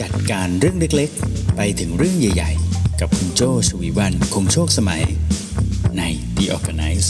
จัดการเรื่องเล็กๆ ไปถึงเรื่องใหญ่ๆ กับคุณโจชวีวันคงโชคสมัยใน The Organize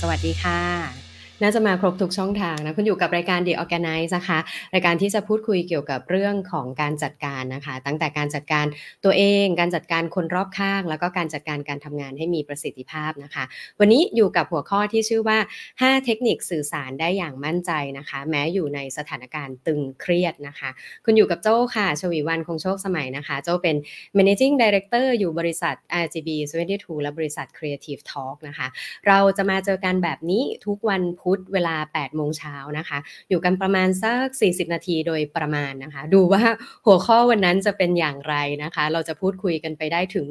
สวัสดีค่ะ น่าจะมาครบทุกช่องทางนะคุณอยู่กับรายการ The Organize นะคะรายการที่จะพูดคุยเกี่ยวกับเรื่องของการจัดการนะคะ ตั้งแต่การจัดการตัวเอง การจัดการคนรอบข้าง แล้วก็การจัดการการทำงานให้มีประสิทธิภาพนะคะ วันนี้อยู่กับหัวข้อที่ชื่อว่า 5 เทคนิคสื่อสารได้อย่างมั่นใจนะคะ แม้อยู่ในสถานการณ์ตึงเครียดนะคะ คุณอยู่กับโจ้ค่ะชวีวันคงโชคสมัยนะคะ โจ้เป็น managing director อยู่บริษัท RGB 72และบริษัท Creative Talk นะคะ เราจะมาเจอกันแบบนี้ทุกวันพุธเวลา8โมงเช้านะคะ อยู่กันประมาณสัก 40 นาทีโดยประมาณนะคะ ดูว่าหัวข้อวันนั้นจะเป็นอย่างไรนะคะ เราจะพูดคุยกันไปได้ถึง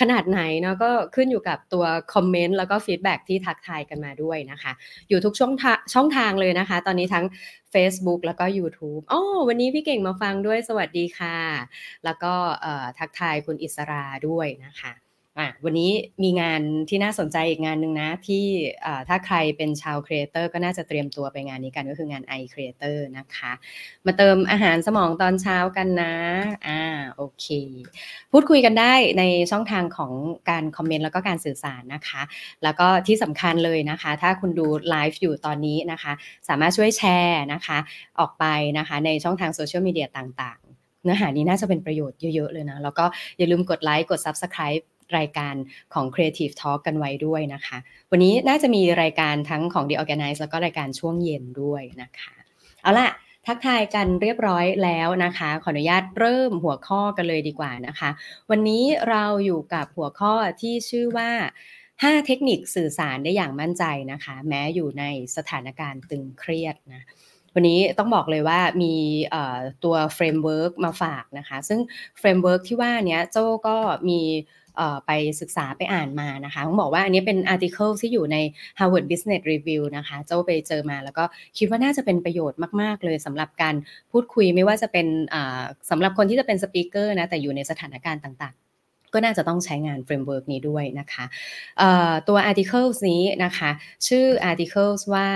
ขนาดไหนเนาะก็ขึ้นอยู่กับตัว comment แล้วก็ feedback ที่ทักทายกันมาด้วยนะคะ อยู่ทุกช่องช่องทางเลยนะคะ ตอนนี้ทั้ง Facebook แล้วก็ YouTube อ๋อวันนี้พี่เก่งมาฟังด้วยสวัสดีค่ะ แล้วก็ทักทายคุณอิสราด้วยนะคะ อะวันนี้มีงานที่น่าสนใจอีกงานหนึ่งนะที่ถ้าใครเป็นชาวครีเอเตอร์ก็น่าจะเตรียมตัวไปงานนี้กันก็คืองาน i Creator นะคะ มาเติมอาหารสมองตอนเช้ากันนะอ่าโอเค พูดคุยกันได้ในช่องทางของการคอมเมนต์แล้วก็การสื่อสารนะคะ แล้วก็ที่สำคัญเลยนะคะ ถ้าคุณดูไลฟ์อยู่ตอนนี้นะคะ สามารถช่วยแชร์นะคะ ออกไปนะคะในช่องทางโซเชียลมีเดียต่างๆ เนื้อหานี้น่าจะเป็นประโยชน์เยอะๆเลยนะ แล้วก็อย่าลืมกดไลค์กด Subscribe รายการของ Creative Talk กันไว้ด้วยนะคะ วันนี้น่าจะมีรายการทั้งของ The Organize แล้วก็รายการช่วงเย็นด้วยนะคะ เอาล่ะทักทายกันเรียบร้อยแล้วนะคะ ขออนุญาตเริ่มหัวข้อกันเลยดีกว่านะคะ วันนี้เราอยู่กับหัวข้อที่ชื่อว่า 5 เทคนิคสื่อสารได้อย่างมั่นใจนะคะ แม้อยู่ในสถานการณ์ตึงเครียดนะวันนี้ต้องบอกเลยว่ามีตัว framework มาฝากนะคะ ซึ่ง framework ที่ว่านี้โจ้ก็มี ไปศึกษาไปอ่านมานะคะต้องบอกว่าอันนี้เป็น article ที่อยู่ใน Harvard Business Review นะคะโจ้ไปเจอมาแล้วก็คิดว่าน่าจะเป็นประโยชน์มาก ๆ เลยสำหรับการพูดคุยไม่ว่าจะเป็นสำหรับคนที่จะเป็น speaker นะแต่อยู่ในสถานการณ์ต่างๆก็น่าจะต้องใช้งาน framework นี้ด้วยนะคะตัว articles นี้นะคะ ชื่อ article ว่า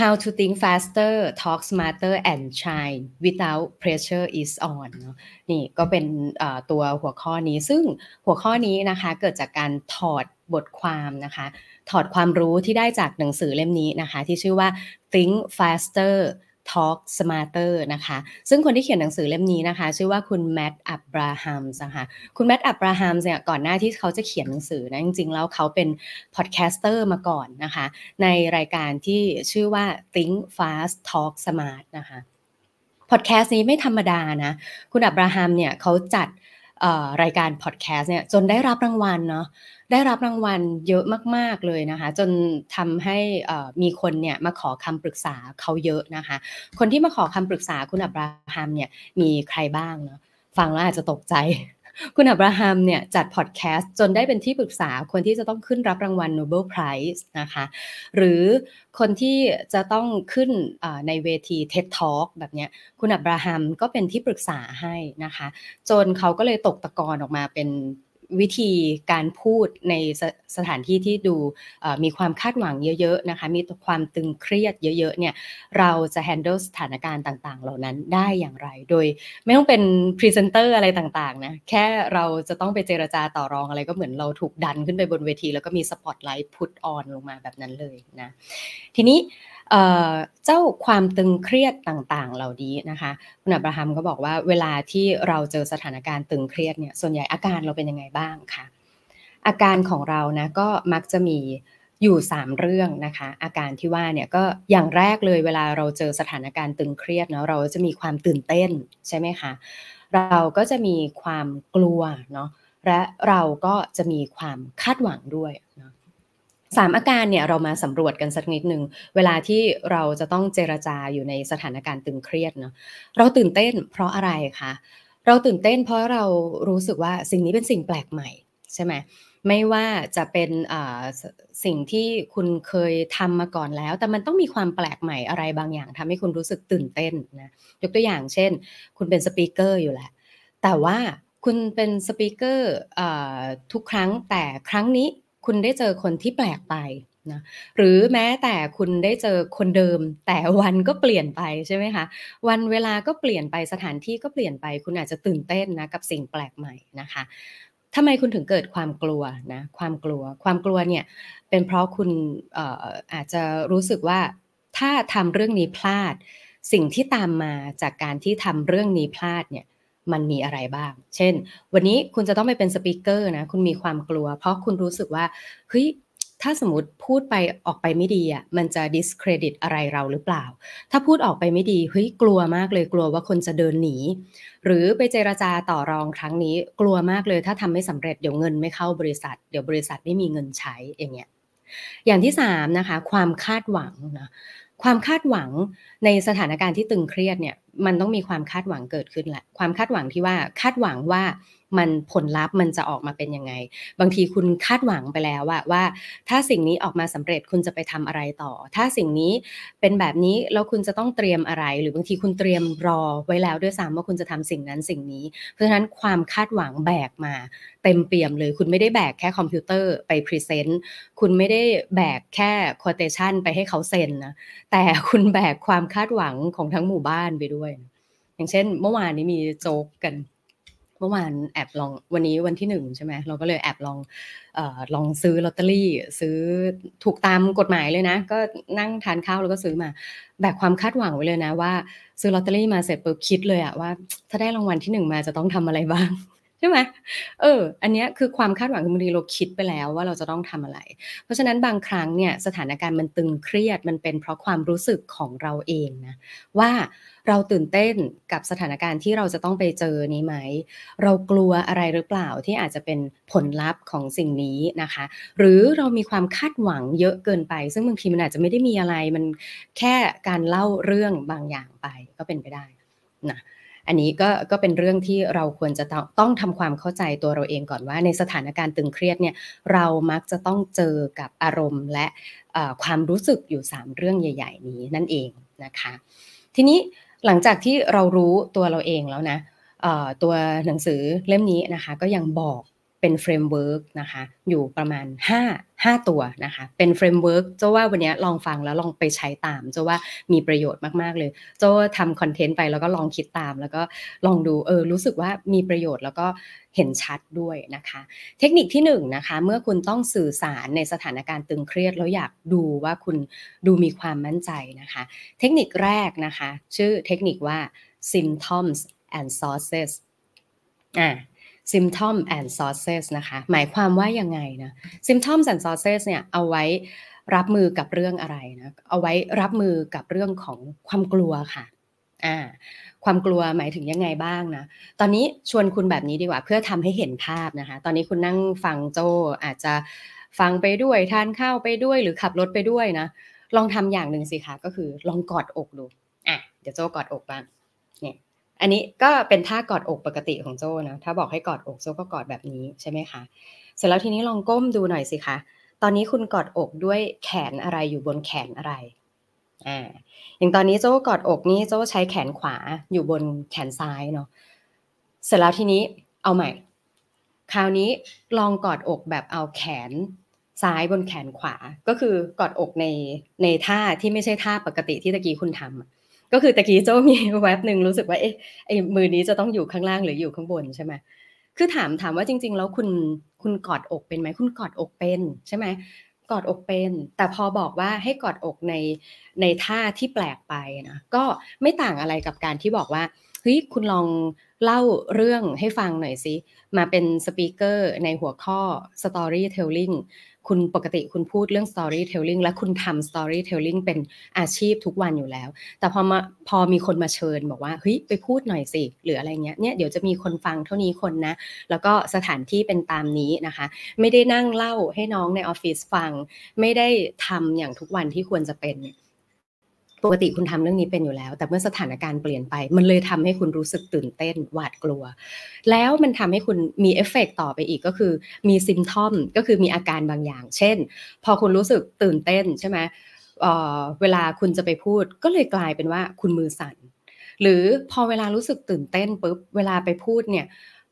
How to think faster talk smarter and shine when the pressure is on นี่ก็เป็นตัวหัวข้อนี้ ซึ่งหัวข้อนี้นะคะเกิดจากการถอดบทความนะคะ ถอดความรู้ที่ได้จากหนังสือเล่มนี้นะคะ ที่ชื่อว่า think faster Talk Smarter นะคะ ซึ่งคนที่เขียนหนังสือเล่มนี้นะคะ ชื่อว่าคุณ Matt Abrahams นะคะคุณ Matt Abrahams เนี่ยก่อนหน้าที่เขาจะเขียนหนังสือนะจริงๆแล้วเขาเป็น podcaster มาก่อนนะคะ ในรายการที่ชื่อว่า Think Fast Talk Smart นะคะพอดแคสต์นี้ไม่ธรรมดานะคุณ Abrahams เนี่ยเขาจัดรายการพอดแคสต์เนี่ยจนได้รับรางวัลเนาะ ได้รับรางวัลเยอะมาก ๆ เลยนะคะ จนทำให้มีคนเนี่ยมาขอคำปรึกษาเขาเยอะนะคะ คนที่มาขอคำปรึกษาคุณอับราฮัมเนี่ยมีใครบ้างเนาะฟังแล้วอาจจะตกใจ คุณอับราฮัมเนี่ยจัดพอดแคสต์จนได้เป็นที่ปรึกษาคนที่จะต้องขึ้นรับรางวัล Nobel Prize นะคะ หรือคนที่จะต้องขึ้นในเวที TED Talk แบบนี้คุณ Abrahams ก็เป็นที่ปรึกษาให้นะคะ จนเขาก็เลยตกตะกอนออกมาเป็น วิธีการพูดในสถานที่ที่ดูมีความคาดหวังเยอะๆนะคะ มีความตึงเครียดเยอะๆเนี่ยเราจะ handle สถานการณ์ต่าง ๆ เหล่านั้นได้อย่างไร โดยไม่ต้องเป็นพรีเซนเตอร์อะไรต่างๆนะแค่เราจะต้องไปเจรจาต่อรองอะไรก็เหมือนเราถูกดันขึ้นไปบนเวที แล้วก็มี spotlight put on ลงมาแบบนั้นเลยนะทีนี้ เจ้าความตึงเครียดต่างๆ เหล่านี้นะคะคุณอับราฮัมก็บอกว่าเวลาที่เราเจอสถานการณ์ตึงเครียดเนี่ยส่วนใหญ่อาการเราเป็นยังไงบ้างคะอาการของเรานะก็มักจะมีอยู่ 3 เรื่องนะคะ อาการที่ว่าเนี่ยก็อย่างแรกเลยเวลาเราเจอสถานการณ์ตึงเครียดเนาะเราจะมีความตื่นเต้นใช่ไหมคะเราก็จะมีความกลัวเนาะและเราก็จะมีความคาดหวังด้วยเนาะ สามอาการเนี่ยเรามาสำรวจกันสักนิดหนึ่งเวลาที่เราจะต้องเจรจาอยู่ในสถานการณ์ตึงเครียดเนาะเราตื่นเต้นเพราะอะไรคะเราตื่นเต้นเพราะเรารู้สึกว่าสิ่งนี้เป็นสิ่งแปลกใหม่ใช่ไหมไม่ว่าจะเป็นสิ่งที่คุณเคยทำมาก่อนแล้ว แต่มันต้องมีความแปลกใหม่อะไรบางอย่างทำให้คุณรู้สึกตื่นเต้นนะยกตัวอย่างเช่น คุณเป็นสปีกเกอร์อยู่แหละแต่ว่าคุณเป็นสปีกเกอร์ทุกครั้งแต่ครั้งนี้ คุณได้เจอคนที่แปลกไปนะหรือแม้แต่คุณได้เจอคนเดิม แต่วันก็เปลี่ยนไปใช่ไหมคะวันเวลาก็เปลี่ยนไปสถานที่ก็เปลี่ยนไป คุณอาจจะตื่นเต้นนะกับสิ่งแปลกใหม่นะคะทำไมคุณถึงเกิดความกลัวนะความกลัว ความกลัวเนี่ยเป็นเพราะคุณอาจจะรู้สึกว่าถ้าทำเรื่องนี้พลาด สิ่งที่ตามมาจากการที่ทำเรื่องนี้พลาดเนี่ย มันมีอะไรบ้าง เช่น วันนี้คุณจะต้องไปเป็นสปีกเกอร์นะ คุณมีความกลัว เพราะคุณรู้สึกว่า เฮ้ย ถ้าสมมติพูดไปออกไปไม่ดีอะ มันจะ discredit อะไรเราหรือเปล่า ถ้าพูดออกไปไม่ดี เฮ้ย กลัวมากเลย กลัวว่าคนจะเดินหนี หรือไปเจราจาต่อรองครั้งนี้ กลัวมากเลย ถ้าทำไม่สำเร็จ เดี๋ยวเงินไม่เข้าบริษัท เดี๋ยวบริษัทไม่มีเงินใช้ อย่างเงี้ย อย่างที่สามนะคะ ความคาดหวังนะ ความคาดหวังในสถานการณ์ที่ตึงเครียดเนี่ยมันต้องมีความคาดหวังเกิดขึ้นแหละ ความคาดหวังที่ว่าคาดหวังว่า มันผลลัพธ์มันจะออกมาเป็นยังไง บางทีคุณคาดหวังไปแล้วว่าว่า ถ้าสิ่งนี้ออกมาสำเร็จคุณจะไปทำอะไรต่อ ถ้าสิ่งนี้เป็นแบบนี้แล้วคุณจะต้องเตรียมอะไร หรือบางทีคุณเตรียมรอไว้แล้วด้วยซ้ำว่าคุณจะทำสิ่งนั้นสิ่งนี้ เพราะฉะนั้นความคาดหวังแบกมาเต็มเปี่ยมเลย คุณไม่ได้แบกแค่คอมพิวเตอร์ไป present คุณไม่ได้แบกแค่ quotation ไปให้เขาเซ็นนะแต่คุณแบกความคาดหวังของทั้งหมู่บ้านไปด้วย อย่างเช่น เมื่อวานนี้มีโจ๊กกัน เมื่อวานแอบลองวันนี้วันที่หนึ่งใช่ไหมเราก็เลยแอบลองลองซื้อลอตเตอรี่ ซื้อถูกตามกฎหมายเลยนะ ก็นั่งทานข้าวแล้วก็ซื้อมา แบบความคาดหวังไว้เลยนะว่า ซื้อลอตเตอรี่มาเสร็จปุ๊บคิดเลยอะว่า ถ้าได้รางวัลที่หนึ่งมาจะต้องทำอะไรบ้าง ช่ไหมเออ อันนี้คือความคาดหวังบางทีเราคิดไปแล้วว่าเราจะต้องทำอะไร เพราะฉะนั้นบางครั้งเนี่ยสถานการณ์มันตึงเครียดมันเป็นเพราะความรู้สึกของเราเองนะว่าเราตื่นเต้นกับสถานการณ์ที่เราจะต้องไปเจอนี้ไหม เรากลัวอะไรหรือเปล่าที่อาจจะเป็นผลลัพธ์ของสิ่งนี้นะคะ หรือเรามีความคาดหวังเยอะเกินไป ซึ่งบางทีมันอาจจะไม่ได้มีอะไรมันแค่การเล่าเรื่องบางอย่างไปก็เป็นไปได้นะ อันนี้ก็ก็เป็นเรื่องที่เราควรจะต้องทำความเข้าใจตัวเราเองก่อนว่า ในสถานการณ์ตึงเครียดเนี่ยเรามักจะต้องเจอกับอารมณ์และความรู้สึกอยู่ 3 เรื่องใหญ่ ๆ นี้นั่นเองนะคะ ทีนี้หลังจากที่เรารู้ตัวเราเองแล้วนะตัวหนังสือเล่มนี้นะคะ ก็ยังบอก เป็น framework นะคะอยู่ประมาณ 5 5 ตัวนะคะเป็น framework โจ้ว่าวันนี้ลองฟังแล้วลองไปใช้ตามโจ้ว่ามีประโยชน์มาก ๆ เลยโจ้ทำ content ไปแล้วก็ลองคิดตาม แล้วก็ลองดูเออรู้สึกว่ามีประโยชน์แล้วก็เห็นชัดด้วยนะคะ เทคนิคที่1นะคะเมื่อคุณต้องสื่อสารในสถานการณ์ตึงเครียดแล้วอยากดูว่าคุณดูมีความมั่นใจนะคะ เทคนิคแรกนะคะ ชื่อเทคนิคว่า symptoms and sources อ่า symptom and sources นะคะหมายความว่ายังไงนะ symptoms and sources เนี่ยเอาไว้รับมือกับเรื่องอะไรนะเอาไว้รับมือกับเรื่องของความกลัวค่ะอ่าความกลัวหมายถึงยังไงบ้างนะตอนนี้ชวนคุณแบบนี้ดีกว่า เพื่อทำให้เห็นภาพนะคะ ตอนนี้คุณนั่งฟังโจอาจจะฟังไปด้วยทานข้าวไปด้วยหรือขับรถไปด้วยนะลองทำอย่างหนึ่งสิคะก็คือลองกอดอกดูอะเดี๋ยวโจกอดอกบ้างเนี่ย อันนี้ก็เป็นท่ากอดอกปกติของโจนะถ้าบอกให้กอดอกโจก็กอดแบบนี้ใช่ไหมคะเสร็จแล้วทีนี้ลองก้มดูหน่อยสิคะตอนนี้คุณกอดอกด้วยแขนอะไรอยู่บนแขนอะไรอ่าอย่างตอนนี้โจ้กอดอกนี้โจ้ใช้แขนขวาอยู่บนแขนซ้ายเนาะเสร็จแล้วทีนี้เอาใหม่ คราวนี้ลองกอดอกแบบเอาแขนซ้ายบนแขนขวา ก็คือกอดอกในในท่าที่ไม่ใช่ท่าปกติที่ตะกี้คุณทำ ก็คือตะกี้โจมีแว็บหนึ่งรู้สึกว่าเอ๊ะไอ้มือนี้จะต้องอยู่ข้างล่างหรืออยู่ข้างบนใช่ไหมคือถามถามว่าจริง ๆ แล้วคุณคุณกอดอกเป็นไหมคุณกอดอกเป็นใช่ไหมกอดอกเป็น แต่พอบอกว่าให้กอดอกในในท่าที่แปลกไปนะก็ไม่ต่างอะไรกับการที่บอกว่า เฮ้ยคุณลองเล่าเรื่องให้ฟังหน่อยสิมาเป็นสปีกเกอร์ในหัวข้อ storytelling คุณปกติคุณพูดเรื่อง storytelling และคุณทำ storytelling เป็นอาชีพทุกวันอยู่แล้ว แต่พอมาพอมีคนมาเชิญบอกว่าเฮ้ยไปพูดหน่อยสิ หรืออะไรเงี้ยเนี่ยเดี๋ยวจะมีคนฟังเท่านี้คนนะ แล้วก็สถานที่เป็นตามนี้นะคะ ไม่ได้นั่งเล่าให้น้องในออฟฟิศฟัง ไม่ได้ทำอย่างทุกวันที่ควรจะเป็น ปกติคุณทำเรื่องนี้เป็นอยู่แล้ว แต่เมื่อสถานการณ์เปลี่ยนไป มันเลยทำให้คุณรู้สึกตื่นเต้นหวาดกลัว แล้วมันทำให้คุณมีเอฟเฟกต่อไปอีกก็คือมี symptom ก็คือมีอาการบางอย่าง เช่น พอคุณรู้สึกตื่นเต้นใช่ไหมเวลาคุณจะไปพูด ก็เลยกลายเป็นว่าคุณมือสั่น หรือพอเวลารู้สึกตื่นเต้นปุ๊บเวลาไปพูดเนี่ย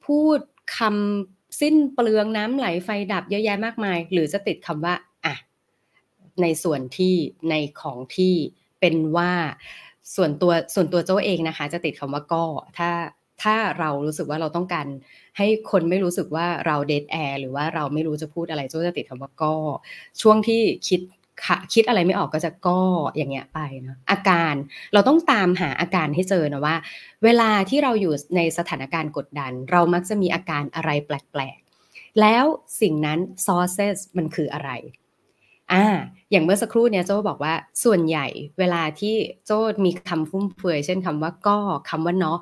พูดคำสิ้นเปลืองน้ำไหลไฟดับเยอะแยะมากมาย หรือจะติดคำว่าอะในส่วนที่ในของที่ เป็นว่าส่วนตัวส่วนตัวโจ้เองนะคะ จะติดคำว่าก็ถ้าถ้าเรารู้สึกว่าเราต้องการให้คนไม่รู้สึกว่าเราเดทแอร์หรือว่าเราไม่รู้จะพูดอะไรโจ้จะติดคำว่าก็ ช่วงที่คิดคิดอะไรไม่ออกก็จะก็อย่างเงี้ยไปเนาะอาการเราต้องตามหาอาการให้เจอนะว่า เวลาที่เราอยู่ในสถานการณ์กดดัน เรามักจะมีอาการอะไรแปลกๆ แล้วสิ่งนั้น sources มันคืออะไร อ่าอย่างเมื่อสักครู่เนี่ยโจ้บอกว่าส่วนใหญ่เวลาที่โจ้มีคำฟุ่มเฟือยเช่นคำว่าก็คำว่าเนาะ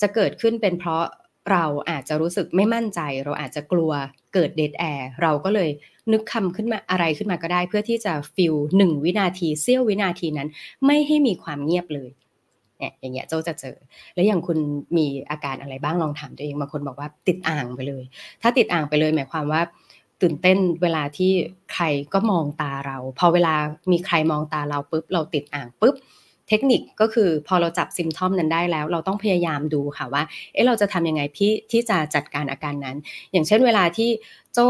จะเกิดขึ้นเป็นเพราะเราอาจจะรู้สึกไม่มั่นใจ เราอาจจะกลัวเกิดเดทแอร์เราก็เลยนึกคำขึ้นมาอะไรขึ้นมาก็ได้ เพื่อที่จะฟิลหนึ่งวินาทีเสี้ยววินาทีนั้น ไม่ให้มีความเงียบเลยเนี่ยอย่างเงี้ยโจจะเจอ แล้วอย่างคุณมีอาการอะไรบ้างลองถามตัวเองบางคนบอกว่าติดอ่างไปเลย ถ้าติดอ่างไปเลย หมายความว่า ตื่นเต้นเวลาที่ใครก็มองตาเรา พอเวลามีใครมองตาเราปุ๊บเราติดอ่างปุ๊บเทคนิคก็คือพอเราจับซิมทอมนั้นได้แล้ว เราต้องพยายามดูค่ะว่า เอ๊ะเราจะทำยังไงพี่ที่จะจัดการอาการนั้น อย่างเช่นเวลาที่โจ้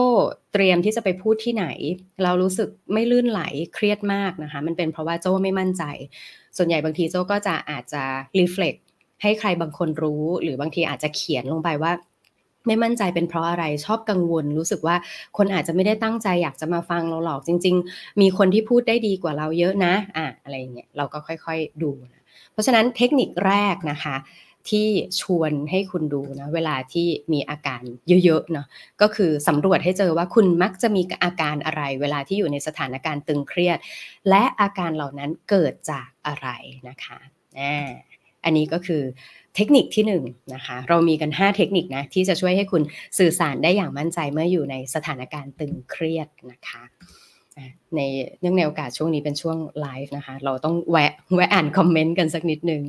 เตรียมที่จะไปพูดที่ไหน เรารู้สึกไม่ลื่นไหลเครียดมากนะคะ มันเป็นเพราะว่าโจ้ไม่มั่นใจ ส่วนใหญ่บางทีโจ้ก็จะอาจจะรีเฟล็กให้ใครบางคนรู้ หรือบางทีอาจจะเขียนลงไปว่า ไม่มั่นใจเป็นเพราะอะไรชอบกังวล รู้สึกว่าคนอาจจะไม่ได้ตั้งใจอยากจะมาฟังเราหรอกจริง ๆ มีคนที่พูดได้ดีกว่าเราเยอะนะอะอะไรเงี้ยเราก็ค่อยๆดูนะเพราะฉะนั้นเทคนิคแรกนะคะ ที่ชวนให้คุณดูนะเวลาที่มีอาการเยอะๆเนาะก็คือสำรวจให้เจอว่าคุณมักจะมีอาการอะไร เวลาที่อยู่ในสถานการณ์ตึงเครียด และอาการเหล่านั้นเกิดจากอะไรนะคะอันนี้ก็คือ เทคนิคที่1นนะคะเรามีกัน 5 เทคนิคนะที่จะช่วยให้คุณสื่อสารได้อย่างมั่นใจเมื่ออยู่ในสถานการณ์ตึงเครียดนะคะในเนื่องในโอกาสช่วงนี้เป็นช่วงไลฟ์นะคะ เราต้องแวะแวะอ่านคอมเมนต์กันสักนิดนึง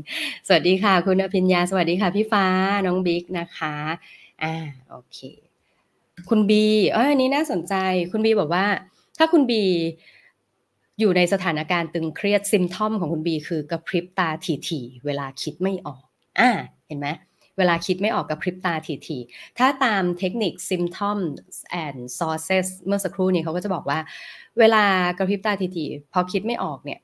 สวัสดีค่ะ คุณอภิญญา สวัสดีค่ะ พี่ฟ้าน้องบิ๊กนะคะอ่าโอเค คุณบีเอออันนี้น่าสนใจ คุณบีบอกว่า ถ้าคุณบีอยู่ในสถานการณ์ตึงเครียดซิมทอมของคุณบีคือกระพริบตาถี่ๆเวลาคิดไม่ออก อ่าเห็นไหมเวลาคิดไม่ออกกับพริบตาถี่ๆถ้าตามเทคนิค symptoms and sources เมื่อสักครู่นี้เขาก็จะบอกว่า เวลากระพริบตาถี่ๆพอคิดไม่ออกเนี่ย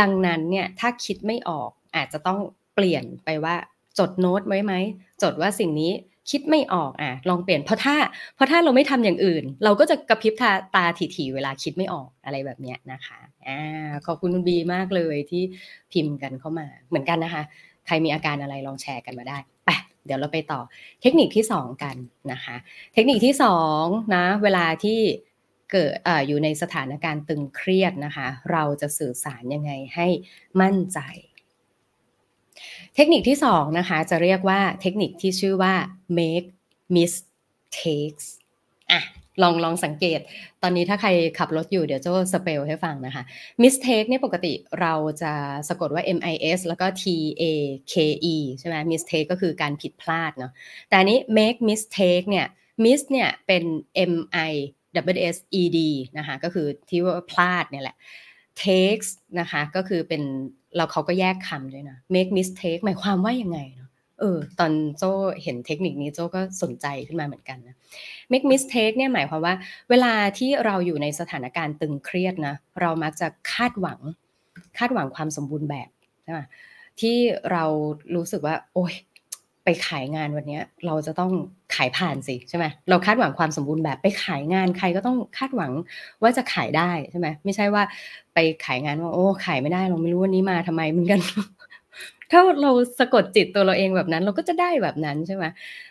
ดังนั้นเนี่ยถ้าคิดไม่ออกอาจจะต้องเปลี่ยนไปว่าจดโน้ตไว้ไหม จดว่าสิ่งนี้คิดไม่ออกอะลองเปลี่ยนเพราะถ้าเพราะถ้าเราไม่ทำอย่างอื่น เราก็จะกระพริบตาตาถี่ๆเวลาคิดไม่ออกอะไรแบบเนี้ยนะคะอ่าขอบคุณคุณบีมากเลยที่พิมพ์กันเข้ามาเหมือนกันนะคะ ใครมีอาการอะไรลองแชร์กันมาได้ไปเดี๋ยวเราไปต่อเทคนิคที่ 2 กันนะคะ เทคนิคที่2นะเวลาที่เกิดออยู่ในสถานการณ์ตึงเครียดนะคะ เราจะสื่อสารยังไงให้มั่นใจ เทคนิคที่2นะคะจะเรียกว่าเทคนิคที่ชื่อว่า make mistakes อะ ลองลองสังเกต ตอนนี้ถ้าใครขับรถอยู่เดี๋ยวจะสเปลให้ฟังนะคะ mistake เนี่ยปกติเราจะสะกดว่า m i s แล้วก็ t a k e ใช่ไหม mistake ก็คือการผิดพลาดเนาะแต่อันนี้ make mistake เนี่ย miss เนี่ยเป็น m i w s e d นะคะก็คือที่ว่าพลาดเนี่ยแหละ takes นะคะก็คือเป็นเราเขาก็แยกคำด้วยนะ make mistake หมายความว่ายังไง เออตอนโจเห็นเทคนิคนี้โจก็สนใจขึ้นมาเหมือนกันนะ make mistake เนี่ยหมายความว่า เวลาที่เราอยู่ในสถานการณ์ตึงเครียดนะเรามักจะคาดหวัง คาดหวังความสมบูรณ์แบบใช่ไหมที่เรารู้สึกว่า โอ๊ยไปขายงานวันนี้เราจะต้องขายผ่านสิใช่ไหมเราคาดหวังความสมบูรณ์แบบไปขายงานใครก็ต้องคาดหวังว่าจะขายได้ใช่ไหมไม่ใช่ว่าไปขายงานว่า โอ้ขายไม่ได้เราไม่รู้วันนี้มาทำไมเหมือนกัน ถ้าเราสะกดจิตตัวเราเองแบบนั้น เราก็จะได้แบบนั้นใช่ไหม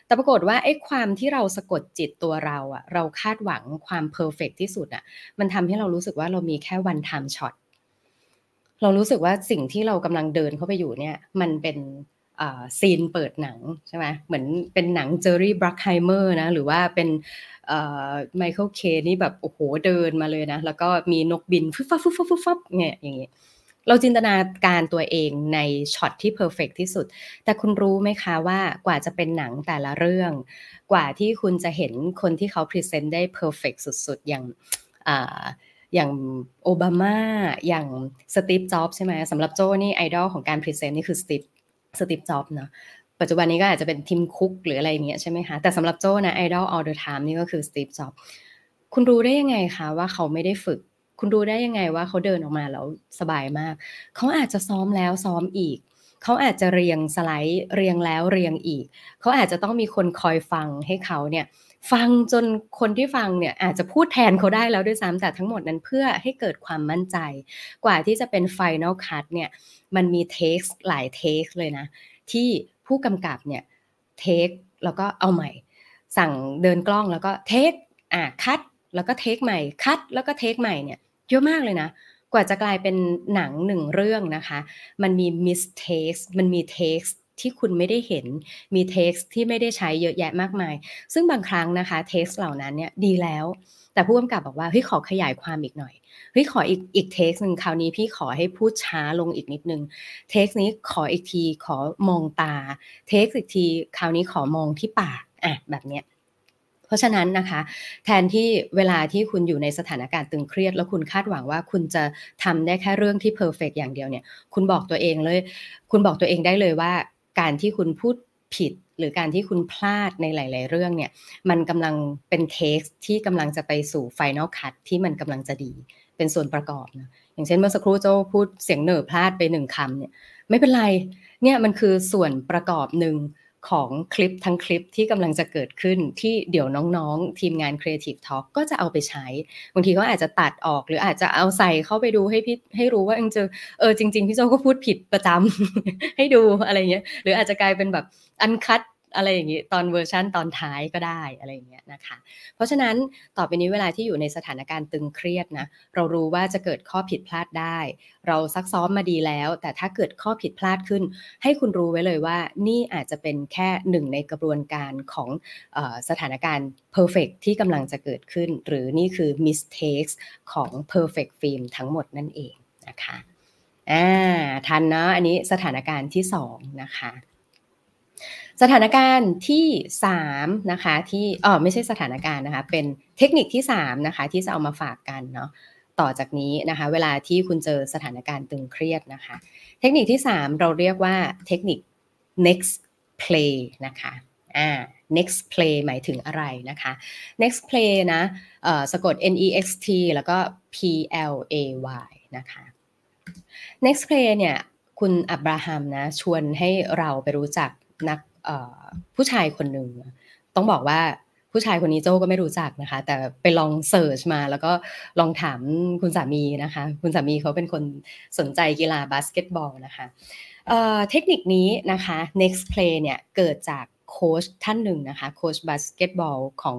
แต่ปรากฏว่าไอ้ความที่เราสะกดจิตตัวเราอะเราคาดหวังความ perfect ที่สุดอะมันทำให้เรารู้สึกว่าเรามีแค่ one time shot เรารู้สึกว่าสิ่งที่เรากำลังเดินเข้าไปอยู่เนี่ย มันเป็นซีนเปิดหนังใช่ไหมเหมือนเป็นหนัง Jerry Bruckheimer นะหรือว่าเป็น Michael Bay นี่แบบโอ้โหเดินมาเลยนะ แล้วก็มีนกบินฟึบฟับฟึบฟับฟึบฟับเนี่ยอย่างงี้ เราจินตนาการตัวเองในช็อตที่ perfect ที่สุด แต่คุณรู้ไหมคะว่ากว่าจะเป็นหนังแต่ละเรื่อง กว่าที่คุณจะเห็นคนที่เขา present ได้ perfect สุดๆ อย่างอย่างโอบามา อย่าง Steve Jobs ใช่ไหมสำหรับโจนี่ไอดอลของการ present นี่คือ Steve Steve Jobs เนาะปัจจุบันนี้ก็อาจจะเป็น Tim Cook หรืออะไรเงี้ยใช่ไหมคะ แต่สำหรับโจนะไอดอล all the time นี่ก็คือ Steve Jobs คุณรู้ได้ยังไงคะว่าเขาไม่ได้ฝึก คุณรู้ได้ยังไงว่าเขาเดินออกมาแล้วสบายมาก เขาอาจจะซ้อมแล้วซ้อมอีก เขาอาจจะเรียงสไลด์เรียงแล้วเรียงอีก เขาอาจจะต้องมีคนคอยฟังให้เขาเนี่ยฟังจนคนที่ฟังเนี่ยอาจจะพูดแทนเขาได้แล้วด้วยซ้ำแต่ทั้งหมดนั้นเพื่อให้เกิดความมั่นใจ กว่าที่จะเป็น Final Cut เนี่ยมันมีเทคหลายเทคเลยนะ ที่ผู้กำกับเนี่ยเทคแล้วก็เอาใหม่ สั่งเดินกล้องแล้วก็เทคอะคัดแล้วก็เทคใหม่คัดแล้วก็เทคใหม่เนี่ย เยอะมากเลยนะ กว่าจะกลายเป็นหนังหนึ่งเรื่องนะคะ มันมีมิสเทคมันมีเทคที่คุณไม่ได้เห็นมีเทคที่ไม่ได้ใช้เยอะแยะมากมาย ซึ่งบางครั้งนะคะเทคเหล่านั้นเนี่ยดีแล้ว แต่ผู้กำกับบอกว่าเฮ้ยขอขยายความอีกหน่อยเฮ้ยขออีกอีกเทคหนึ่งคราวนี้พี่ขอให้พูดช้าลงอีกนิดนึงเทคนี้ขออีกทีขอมองตาเทคอีกทีคราวนี้ขอมองที่ปากอะแบบเนี้ย เพราะฉะนั้นนะคะ แทนที่เวลาที่คุณอยู่ในสถานการณ์ตึงเครียด แล้วคุณคาดหวังว่าคุณจะทำได้แค่เรื่องที่ perfect อย่างเดียวเนี่ย คุณบอกตัวเองเลย คุณบอกตัวเองได้เลยว่า การที่คุณพูดผิดหรือการที่คุณพลาดในหลาย ๆ เรื่องเนี่ย มันกำลังเป็น take ที่กำลังจะไปสู่ final cut ที่มันกำลังจะดีเป็นส่วนประกอบนะอย่างเช่นเมื่อสักครู่โจพูดเสียงเหน่อพลาดไปหนึ่งคำเนี่ยไม่เป็นไรเนี่ยมันคือส่วนประกอบหนึ่ง ของคลิปทั้งคลิปที่กำลังจะเกิดขึ้นที่เดี๋ยวน้องๆ ทีมงาน Creative Talk ก็จะเอาไปใช้ บางทีก็อาจจะตัดออกหรืออาจจะเอาใส่เข้าไปดูให้พี่ให้รู้ว่าเออเออจริง ๆ พี่โจก็พูดผิดประจำให้ดูอะไรเงี้ยหรืออาจจะกลายเป็นแบบ uncut อะไรอย่างนี้ตอนเวอร์ชั่นตอนท้ายก็ได้อะไรอย่างเงี้ยนะคะ เพราะฉะนั้นต่อไปนี้เวลาที่อยู่ในสถานการณ์ตึงเครียดนะเรารู้ว่าจะเกิดข้อผิดพลาดได้ เราซักซ้อมมาดีแล้ว แต่ถ้าเกิดข้อผิดพลาดขึ้น ให้คุณรู้ไว้เลยว่า นี่อาจจะเป็นแค่หนึ่งในกระบวนการของอสถานการณ์ perfect ที่กำลังจะเกิดขึ้น หรือนี่คือ mistakes ของ perfect film ทั้งหมดนั่นเองนะคะอ่าทันเนาะอันนี้สถานการณ์ที่2นะคะ สถานการณ์ที่ 3 นะคะ ที่อ๋อไม่ใช่สถานการณ์นะคะ เป็นเทคนิคที่ 3 นะคะ ที่จะเอามาฝากกันเนาะต่อจากนี้นะคะ เวลาที่คุณเจอสถานการณ์ตึงเครียดนะคะ เทคนิคที่ 3 เราเรียกว่าเทคนิค next play นะคะอ่า next play หมายถึงอะไรนะคะ next play นะสะกด n e x t แล้วก็ p l a y นะคะ next play เนี่ยคุณอับราฮัมนะชวนให้เราไปรู้จักนัก ผู้ชายคนหนึ่งต้องบอกว่าผู้ชายคนนี้โจ้ก็ไม่รู้จักนะคะ แต่ไปลองเสิร์ชมาแล้วก็ลองถามคุณสามีนะคะ คุณสามีเขาเป็นคนสนใจกีฬาบาสเกตบอลนะคะเทคนิคนี้นะคะ next play เนี่ยเกิดจากโค้ชท่านหนึ่งนะคะโค้ชบาสเกตบอลของ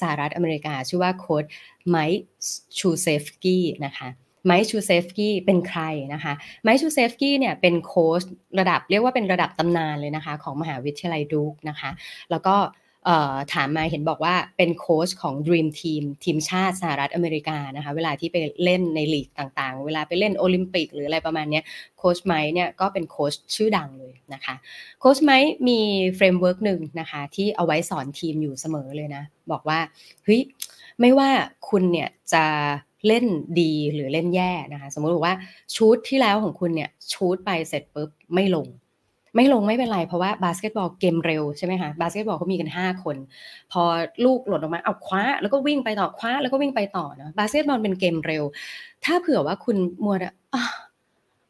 สหรัฐอเมริกา ชื่อว่าโค้ช Mike Krzyzewski นะคะ Mike Krzyzewski เป็นใครนะคะ Mike Krzyzewski เนี่ยเป็นโค้ชระดับเรียกว่าเป็นระดับตำนานเลยนะคะของมหาวิทยาลัย Duke นะคะแล้วก็ถามมาเห็นบอกว่าเป็นโค้ชของ Dream Team ทีมชาติสหรัฐอเมริกานะคะเวลาที่ไปเล่นในลีกต่างๆ เวลาไปเล่นโอลิมปิกหรืออะไรประมาณนี้โค้ชไมค์เนี่ยก็เป็นโค้ชชื่อดังเลยนะคะโค้ชไมค์มี framework หนึ่งนะคะที่เอาไว้สอนทีมอยู่เสมอเลยนะ บอกว่าเฮ้ยไม่ว่าคุณเนี่ยจะ เล่นดีหรือเล่นแย่นะคะ สมมติว่าชูตที่แล้วของคุณเนี่ยชูตไปเสร็จปุ๊บไม่ลง ไม่ลงไม่เป็นไรเพราะว่าบาสเกตบอลเกมเร็วใช่ไหมคะบาสเกตบอลเขามีกัน 5 คน พอลูกหล่นออกมาเอาคว้า แล้วก็วิ่งไปต่อคว้า แล้วก็วิ่งไปต่อนะบาสเกตบอลเป็นเกมเร็ว ถ้าเผื่อว่าคุณมัวอะ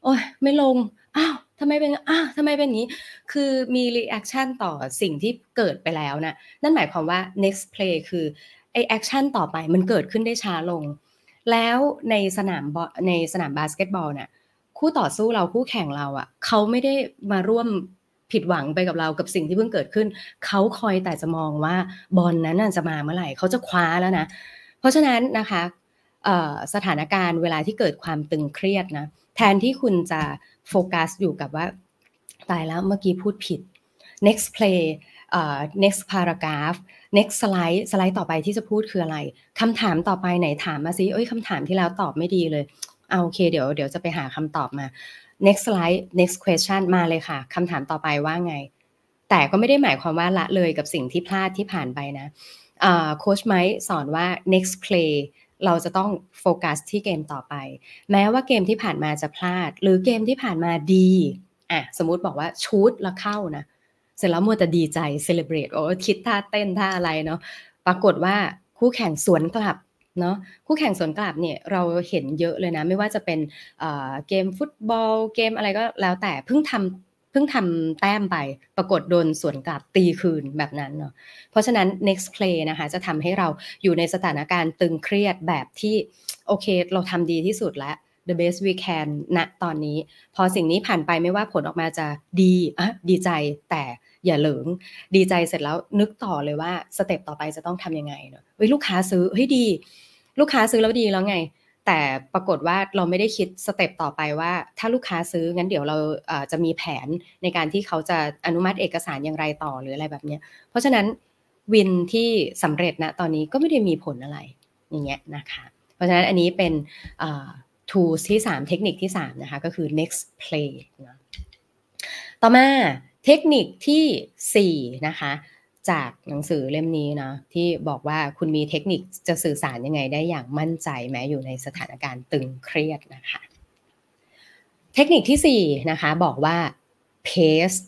โอ้ยไม่ลงอ้าวทำไมเป็นอ้าวทำไมเป็นอย่างนี้ คือมี reaction ต่อสิ่งที่เกิดไปแล้วนะนั่นหมายความว่า next play คือไอ action ต่อไปมันเกิดขึ้นได้ช้าลง แล้วในสนามในสนามบาสเกตบอลเนี่ยคู่ต่อสู้เราคู่แข่งเราอะ่ะเขาไม่ได้มาร่วมผิดหวังไปกับเรากับสิ่งที่เพิ่งเกิดขึ้น เขาคอยแต่จะมองว่าบอลนั้นจะมาเมื่อไหร่เขาจะคว้าแล้วนะ เพราะฉะนั้นนะคะสถานการณ์เวลาที่เกิดความตึงเครียดนะแทนที่คุณจะโฟกัสอยู่กับว่าตายแล้วเมื่อกี้พูดผิด next play next paragraph next slide สไลด์ต่อไปที่จะพูดคืออะไรคำถามต่อไปไหนถามมาซิเอ้ยคำถามที่แล้วตอบไม่ดีเลยเอาโอเคเดี๋ยวเดี๋ยวจะไปหาคำตอบมา next slide next question มาเลยค่ะคำถามต่อไปว่าไง แต่ก็ไม่ได้หมายความว่าละเลยกับสิ่งที่พลาดที่ผ่านไปนะโค้ชไมค์สอนว่า next play เราจะต้องโฟกัสที่เกมต่อไป แม้ว่าเกมที่ผ่านมาจะพลาด หรือเกมที่ผ่านมาดีอะสมมุติบอกว่าชูดแล้วเข้านะ เสร็จแล้วมัวแต่ดีใจเซเลบรตโอ้คิดท่าเต้นท่าอะไรเนาะปรากฏว่าคู่แข่งสวนกลับเนาะคู่แข่งสวนกลับเนี่ยเราเห็นเยอะเลยนะ ไม่ว่าจะเป็นเกมฟุตบอล เกมอะไรก็แล้วแต่เพิ่งทำเพิ่งทำแต้มไป ปรากฏโดนสวนกลับตีคืนแบบนั้นเนาะเพราะฉะนั้น next play นะคะจะทำให้เราอยู่ในสถานการณ์ตึงเครียดแบบที่ โอเค เราทำดีที่สุดแล้ว the best we can ณตอนนี้ พอสิ่งนี้ผ่านไปไม่ว่าผลออกมาจะดีอะดีใจแต่ อย่าเหลิง ดีใจเสร็จแล้วนึกต่อเลยว่าสเต็ปต่อไปจะต้องทำยังไงเนาะเฮ้ยลูกค้าซื้อเฮ้ยดี ลูกค้าซื้อแล้วดีแล้วไง แต่ปรากฏว่าเราไม่ได้คิดสเต็ปต่อไปว่า ถ้าลูกค้าซื้องั้นเดี๋ยวเราจะมีแผนในการที่เขาจะอนุมัติเอกสารอย่างไรต่อหรืออะไรแบบเนี้ยเพราะฉะนั้นวินที่สำเร็จนะตอนนี้ก็ไม่ได้มีผลอะไรอย่างเงี้ยนะคะ เพราะฉะนั้นอันนี้เป็น tools ที่ 3 เทคนิคที่ 3 นะคะ ก็คือ next play นะต่อมา เทคนิคที่ 4 นะคะ จากหนังสือเล่มนี้นะที่บอกว่าคุณมีเทคนิคจะสื่อสารยังไงได้อย่างมั่นใจแม้อยู่ในสถานการณ์ตึงเครียดนะคะ เทคนิคที่ 4 นะคะ บอกว่า pace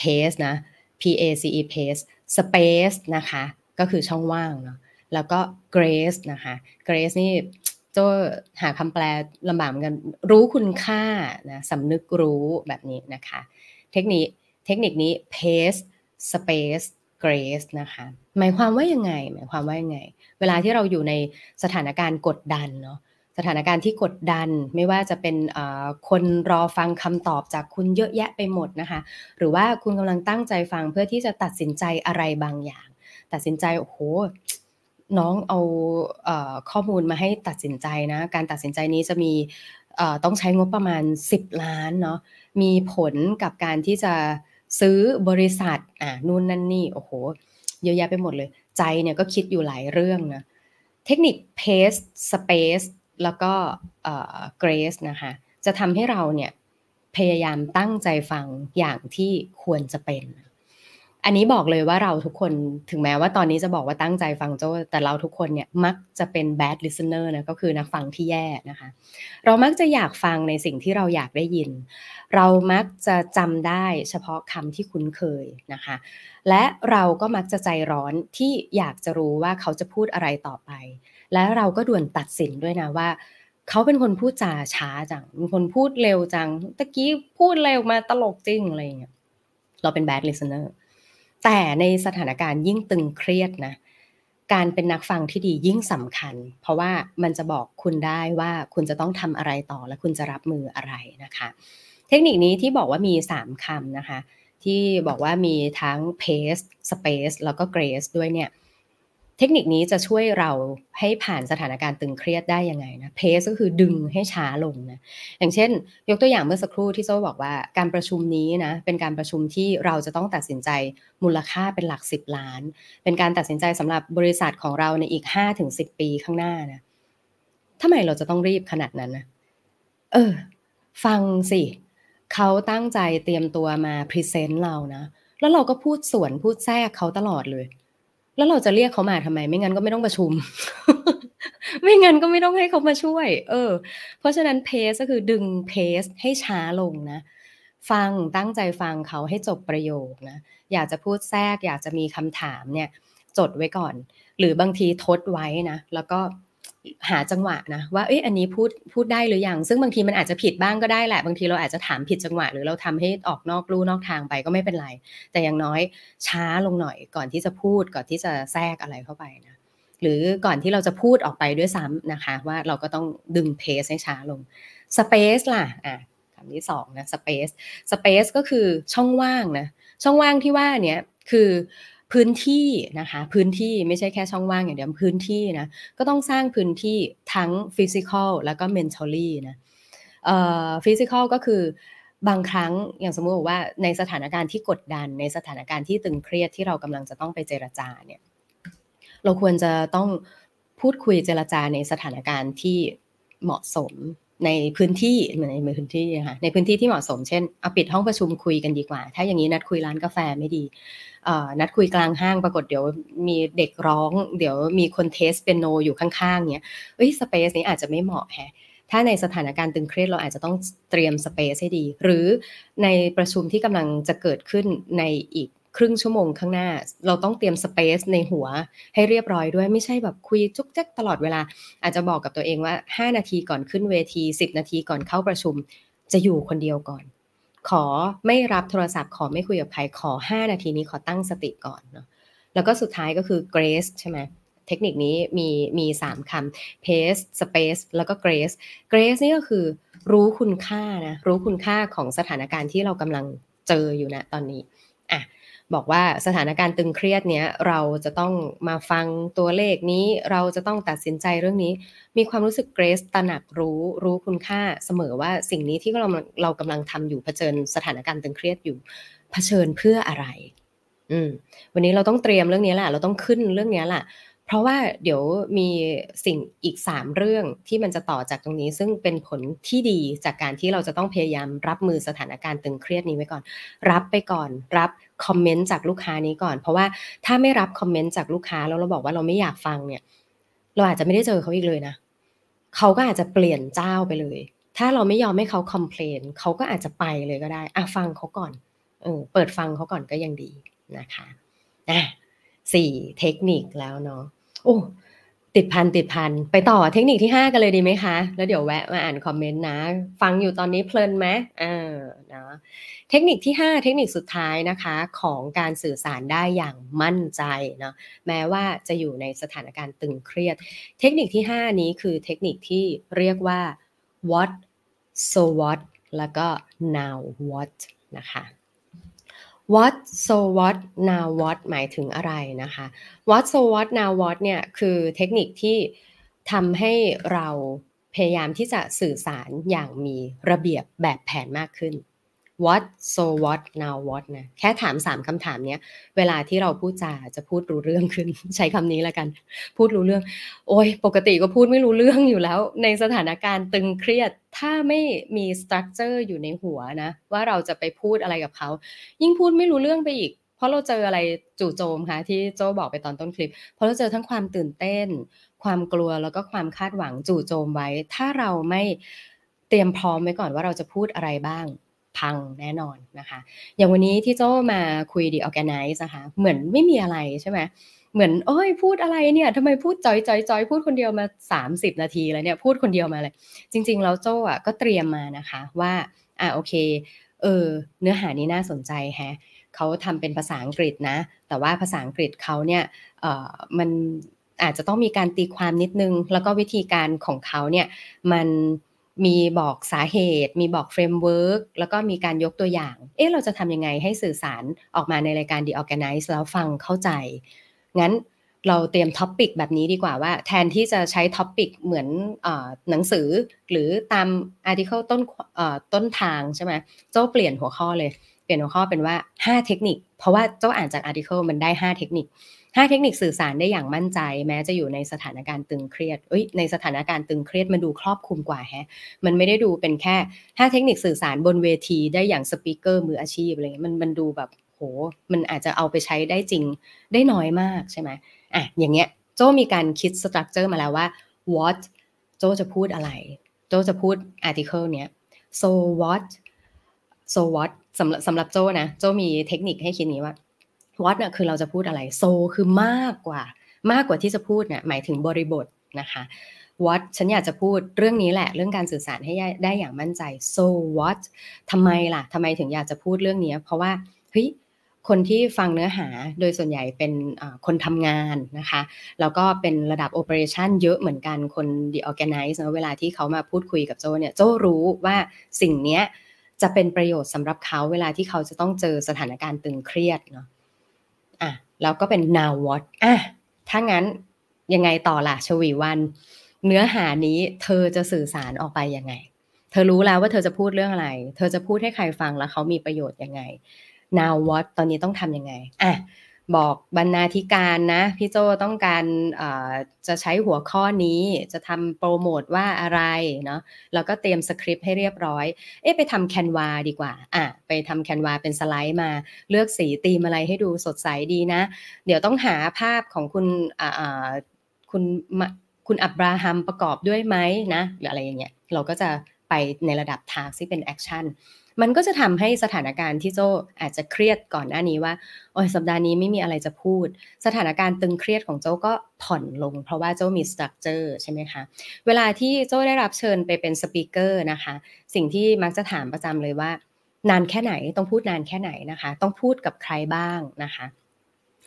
pace นะ P A C E pace space นะคะ ก็คือช่องว่างเนาะแล้วก็ grace นะคะ grace นี่โจหาคำแปลลำบากเหมือนกัน รู้คุณค่านะสำนึกรู้แบบนี้นะคะ เทคนิค เทคนิคนี้ pace space grace นะคะ หมายความว่ายังไง หมายความว่ายังไง เวลาที่เราอยู่ในสถานการณ์กดดันเนาะสถานการณ์ที่กดดันไม่ว่าจะเป็นคนรอฟังคำตอบจากคุณเยอะแยะไปหมดนะคะ หรือว่าคุณกำลังตั้งใจฟังเพื่อที่จะตัดสินใจอะไรบางอย่าง ตัดสินใจโอ้โหน้องเอาเอข้อมูลมาให้ตัดสินใจนะ การตัดสินใจนี้จะมีต้องใช้งบประมาณ 10 ล้านเนาะมีผลกับการที่จะ ซื้อบริษัทอ่านู่นนั่นนี่โอ้โหเยอะแยะไปหมดเลย ใจเนี่ยก็คิดอยู่หลายเรื่องนะเทคนิค pace space แล้วก็เอ่อ grace นะคะจะทำให้เราเนี่ยพยายามตั้งใจฟังอย่างที่ควรจะเป็น อันนี้บอกเลยว่าเราทุกคนถึงแม้ว่าตอนนี้จะบอกว่าตั้งใจฟังโจ้แต่เราทุกคนเนี่ยมักจะเป็น bad listener นะก็คือนักฟังที่แย่นะคะ เรามักจะอยากฟังในสิ่งที่เราอยากได้ยิน เรามักจะจำได้เฉพาะคำที่คุ้นเคยนะคะ และเราก็มักจะใจร้อนที่อยากจะรู้ว่าเขาจะพูดอะไรต่อไป และเราก็ด่วนตัดสินด้วยนะว่าเขาเป็นคนพูดจาช้าจังเป็นคนพูดเร็วจังตะกี้พูดเร็วมาตลกจริงอะไรเงี้ยเราเป็น bad listener แต่ในสถานการณ์ยิ่งตึงเครียดนะ การเป็นนักฟังที่ดียิ่งสำคัญ เพราะว่ามันจะบอกคุณได้ว่าคุณจะต้องทำอะไรต่อและคุณจะรับมืออะไรนะคะ เทคนิคนี้ที่บอกว่ามี 3คำนะคะ ที่บอกว่ามีทั้ง pace space แล้วก็ grace ด้วยเนี่ย เทคนิคนี้จะช่วยเราให้ผ่านสถานการณ์ตึงเครียดได้ยังไงนะเพสก็คือดึงให้ช้าลงนะอย่างเช่น ยกตัวอย่างเมื่อสักครู่ที่โซ่บอกว่าการประชุมนี้นะเป็นการประชุมที่เราจะต้องตัดสินใจมูลค่าเป็นหลักสิบล้าน เป็นการตัดสินใจสำหรับบริษัทของเราในอีกห้าถึงสิบปีข้างหน้านะทำไมเราจะต้องรีบขนาดนั้นนะเออ ฟังสิเขาตั้งใจเตรียมตัวมาพรีเซนต์เรานะแล้วเราก็พูดสวนพูดแทรกเขาตลอดเลย แล้วเราจะเรียกเขามาทำไม ไม่งั้นก็ไม่ต้องประชุม ไม่งั้นก็ไม่ต้องให้เขามาช่วย เออ เพราะฉะนั้นเพสก็คือดึงเพสให้ช้าลงนะ ฟังตั้งใจฟังเขาให้จบประโยคนะ อยากจะพูดแทรก อยากจะมีคำถามเนี่ย จดไว้ก่อน หรือบางทีทดไว้นะ แล้วก็ หาจังหวะนะว่าเอ้ยอันนี้พูดพูดได้หรือยังซึ่งบางทีมันอาจจะผิดบ้างก็ได้แหละบางทีเราอาจจะถามผิดจังหวะ หรือเราทำให้ออกนอกลู่นอกทางไปก็ไม่เป็นไร แต่อย่างน้อยช้าลงหน่อยก่อนที่จะพูดก่อนที่จะแทรกอะไรเข้าไปนะหรือก่อนที่เราจะพูดออกไปด้วยซ้ำนะคะ ว่าเราก็ต้องดึง pace ให้ช้าลง space ล่ะอะคำที่สองนะ space space ก็คือช่องว่างนะช่องว่างที่ว่าเนี้ยคือ พื้นที่นะคะ พื้นที่ไม่ใช่แค่ช่องว่างอย่างเดียวพื้นที่นะก็ต้องสร้างพื้นที่ทั้ง physical แล้วก็ mentally นะ physical ก็คือบางครั้งอย่างสมมติบอกว่าในสถานการณ์ที่กดดัน ในสถานการณ์ที่ตึงเครียดที่เรากำลังจะต้องไปเจรจาเนี่ยเราควรจะต้องพูดคุยเจรจาในสถานการณ์ที่เหมาะสม ในพื้นที่ในพื้นที่นะคะในพื้นที่ที่เหมาะสมเช่นเอาปิดห้องประชุมคุยกันดีกว่า ถ้าอย่างนี้นัดคุยร้านกาแฟไม่ดีนัดคุยกลางห้างปรากฏเดี๋ยวมีเด็กร้อง เดี๋ยวมีคนเทสเปียโนอยู่ข้างๆเนี้ยเอ้ยสเปซนี้อาจจะไม่เหมาะแฮะถ้าในสถานการณ์ตึงเครียดเราอาจจะต้องเตรียมสเปซให้ดี หรือในประชุมที่กำลังจะเกิดขึ้นในอีก ครึ่งชั่วโมงข้างหน้า เราต้องเตรียมสเปซในหัวให้เรียบร้อยด้วยไม่ใช่แบบคุยจุกจ๊กตลอดเวลา อาจจะบอกกับตัวเองว่า 5 นาทีก่อนขึ้นเวที 10 นาทีก่อนเข้าประชุม จะอยู่คนเดียวก่อน ขอไม่รับโทรศัพท์ขอไม่คุยกับใครขอ 5 นาทีนี้ขอตั้งสติก่อนเนาะแล้วก็สุดท้ายก็คือ grace ใช่ไหมเทคนิคนี้มีมีสามคำ pace space แล้วก็ grace grace นี่ก็คือรู้คุณค่านะรู้คุณค่าของสถานการณ์ที่เรากำลังเจออยู่นะตอนนี้อะ บอกว่าสถานการณ์ตึงเครียดเนี้ยเราจะต้องมาฟังตัวเลขนี้เราจะต้องตัดสินใจเรื่องนี้ มีความรู้สึกเกรสตระหนักรู้รู้คุณค่าเสมอว่าสิ่งนี้ที่เราเรากำลังทำอยู่เผชิญสถานการณ์ตึงเครียดอยู่เผชิญเพื่ออะไร อืมวันนี้เราต้องเตรียมเรื่องนี้แหละเราต้องขึ้นเรื่องนี้แหละ เพราะว่าเดี๋ยวมีสิ่งอีก 3 เรื่องที่มันจะต่อจากตรงนี้ ซึ่งเป็นผลที่ดีจากการที่เราจะต้องพยายามรับมือสถานการณ์ตึงเครียดนี้ไว้ก่อน รับไปก่อนรับคอมเมนต์จากลูกค้านี้ก่อน เพราะว่าถ้าไม่รับคอมเมนต์จากลูกค้าแล้วเราบอกว่าเราไม่อยากฟังเนี่ย เราอาจจะไม่ได้เจอเขาอีกเลยนะเขาก็อาจจะเปลี่ยนเจ้าไปเลย ถ้าเราไม่ยอมให้เขาคอมเพลนเขาก็อาจจะไปเลยก็ได้อะฟังเขาก่อนเออเปิดฟังเขาก่อนก็ยังดีนะคะอะสี่เทคนิคแล้วเนาะ โอ้ติดพันติดพันไปต่อเทคนิคที่ 5 กันเลยดีไหมคะ แล้วเดี๋ยวแวะมาอ่านคอมเมนต์นะ ฟังอยู่ตอนนี้เพลินไหมเอ่านะเทคนิคที่ 5 เทคนิคสุดท้ายนะคะของการสื่อสารได้อย่างมั่นใจเนาะแม้ว่าจะอยู่ในสถานการณ์ตึงเครียด เทคนิคที่ 5 นี้คือเทคนิคที่เรียกว่า what so what แล้วก็ now what นะคะ what so what now what หมายถึงอะไรนะคะ what so what now what เนี่ยคือเทคนิคที่ทำให้เราพยายามที่จะสื่อสารอย่างมีระเบียบแบบแผนมากขึ้น what so what now what นะแค่ถามสามคำถามเนี้ย เวลาที่เราพูดจาจะพูดรู้เรื่องขึ้น ใช้คำนี้แล้วกัน พูดรู้เรื่อง โอ้ยปกติก็พูดไม่รู้เรื่องอยู่แล้ว ในสถานการณ์ตึงเครียด ถ้าไม่มี structure อยู่ในหัวนะ ว่าเราจะไปพูดอะไรกับเขา ยิ่งพูดไม่รู้เรื่องไปอีก เพราะเราเจออะไรจู่โจมค่ะที่โจบอกไปตอนต้นคลิป เพราะเราเจอทั้งความตื่นเต้น ความกลัวแล้วก็ความคาดหวังจู่โจมไว้ ถ้าเราไม่เตรียมพร้อมไว้ก่อนว่าเราจะพูดอะไรบ้าง พังแน่นอนนะคะ อย่างวันนี้ที่โจมาคุย The Organice นะคะ เหมือนไม่มีอะไรใช่ไหมเหมือนโอ้ยพูดอะไรเนี่ยทำไมพูดจ้อยจ้อยจ้อยพูดคนเดียวมา 30 นาทีแล้วเนี่ยพูดคนเดียวมาเลย จริง ๆ แล้วโจอะก็เตรียมมานะคะว่าอ่าโอเคเออเนื้อหานี้น่าสนใจแฮะเขาทำเป็นภาษาอังกฤษนะ แต่ว่าภาษาอังกฤษเขาเนี่ยเออมันอาจจะต้องมีการตีความนิดนึง แล้วก็วิธีการของเขาเนี่ยมัน มีบอกสาเหตุ มีบอก framework แล้วก็มีการยกตัวอย่าง เอ๊ะเราจะทำยังไงให้สื่อสารออกมาในรายการ The Organice แล้วฟังเข้าใจ งั้นเราเตรียม topic แบบนี้ดีกว่าว่า แทนที่จะใช้ topic เหมือนหนังสือหรือตาม article ต้นต้นทางใช่ไหมโจ้เปลี่ยนหัวข้อเลย เปลี่ยนหัวข้อเป็นว่า 5 เทคนิค เพราะว่าโจ้อ่านจาก article มันได้ 5 เทคนิค 5 เทคนิคสื่อสารได้อย่างมั่นใจ แม้จะอยู่ในสถานการณ์ตึงเครียดเอ้ยในสถานการณ์ตึงเครียดมันดูครอบคลุมกว่าแฮะมันไม่ได้ดูเป็นแค่ 5 เทคนิคสื่อสารบนเวทีได้อย่าง speaker มืออาชีพอะไรเงี้ยมันมันดูแบบโหมันอาจจะเอาไปใช้ได้จริงได้น้อยมากใช่ไหมอะอย่างเงี้ยโจมีการคิด structure มาแล้วว่า what โจจะพูดอะไร โจจะพูด article เนี้ย so what so what สำหรับสำหรับโจนะ โจมีเทคนิคให้คิดนี้ว่า what เนี่ยคือเราจะพูดอะไร so คือมากกว่ามากกว่าที่จะพูดเนี่ยหมายถึงบริบทนะคะ what ฉันอยากจะพูดเรื่องนี้แหละเรื่องการสื่อสารให้ได้อย่างมั่นใจ so what ทำไมล่ะทำไมถึงอยากจะพูดเรื่องนี้ เพราะว่าเฮ้ยคนที่ฟังเนื้อหาโดยส่วนใหญ่เป็นคนทำงานนะคะ แล้วก็เป็นระดับ operation เยอะเหมือนกันคน The Organice นะเวลาที่เขามาพูดคุยกับโจเนี่ยโจรู้ว่าสิ่งนี้จะเป็นประโยชน์สำหรับเขาเวลาที่เขาจะต้องเจอสถานการณ์ตึงเครียดเนาะ อะแล้วก็เป็น now what อะถ้างั้นยังไงต่อล่ะชวีวัน เนื้อหานี้เธอจะสื่อสารออกไปยังไง เธอรู้แล้วว่าเธอจะพูดเรื่องอะไร เธอจะพูดให้ใครฟังแล้วเขามีประโยชน์ยังไง now what ตอนนี้ต้องทำยังไงอะ บอกบรรณาธิการนะ พี่โจต้องการจะใช้หัวข้อนี้จะทำโปรโมทว่าอะไรเนาะแล้วก็เตรียมสคริปต์ให้เรียบร้อย เอ๊ะไปทำแคนวาดีกว่าอะไปทำแคนวาเป็นสไลด์มาเลือกสีตีมอะไรให้ดูสดใสดีนะ เดี๋ยวต้องหาภาพของคุณคุณคุณอับราฮัมประกอบด้วยไหมนะหรืออะไรอย่างเงี้ยเราก็จะไปในระดับทางที่เป็น action มันก็จะทำให้สถานการณ์ที่โจอาจจะเครียดก่อนหน้านี้ว่าโอ้ยสัปดาห์นี้ไม่มีอะไรจะพูด สถานการณ์ตึงเครียดของโจก็ผ่อนลง เพราะว่าโจมี structure ใช่ไหมคะเวลาที่โจได้รับเชิญไปเป็น speaker นะคะ สิ่งที่มักจะถามประจำเลยว่า นานแค่ไหนต้องพูดนานแค่ไหนนะคะ ต้องพูดกับใครบ้างนะคะ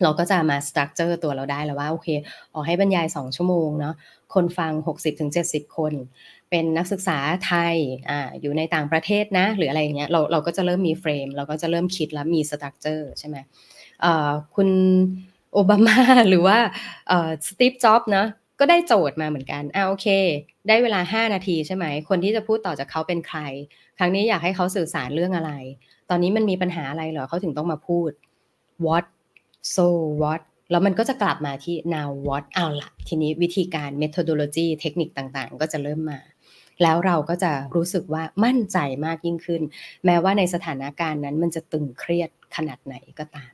เราก็จะมาสตรัคเจอร์ตัวเราได้แล้วว่าโอเคออกให้บรรยาย 2 ชั่วโมงเนาะคนฟัง 60-70 คน เป็นนักศึกษาไทยอ่าอยู่ในต่างประเทศนะ หรืออะไรอย่างเงี้ยเราเราก็จะเริ่มมีเฟรม เราก็จะเริ่มคิดแล้วมีสตรัคเจอร์ใช่ไหมคุณโอบามาหรือว่าสตีฟจ็อบนะก็ได้โจทย์มาเหมือนกันอ่าโอเค ได้เวลา 5 นาทีใช่ไหม คนที่จะพูดต่อจากเขาเป็นใคร ครั้งนี้อยากให้เขาสื่อสารเรื่องอะไร ตอนนี้มันมีปัญหาอะไรเหรอเขาถึงต้องมาพูด what so what แล้วมันก็จะกลับมาที่ now what เอาละทีนี้วิธีการ methodology เทคนิคต่างๆ ก็จะเริ่มมา แล้วเราก็จะรู้สึกว่ามั่นใจมากยิ่งขึ้น แม้ว่าในสถานการณ์นั้นมันจะตึงเครียดขนาดไหนก็ตาม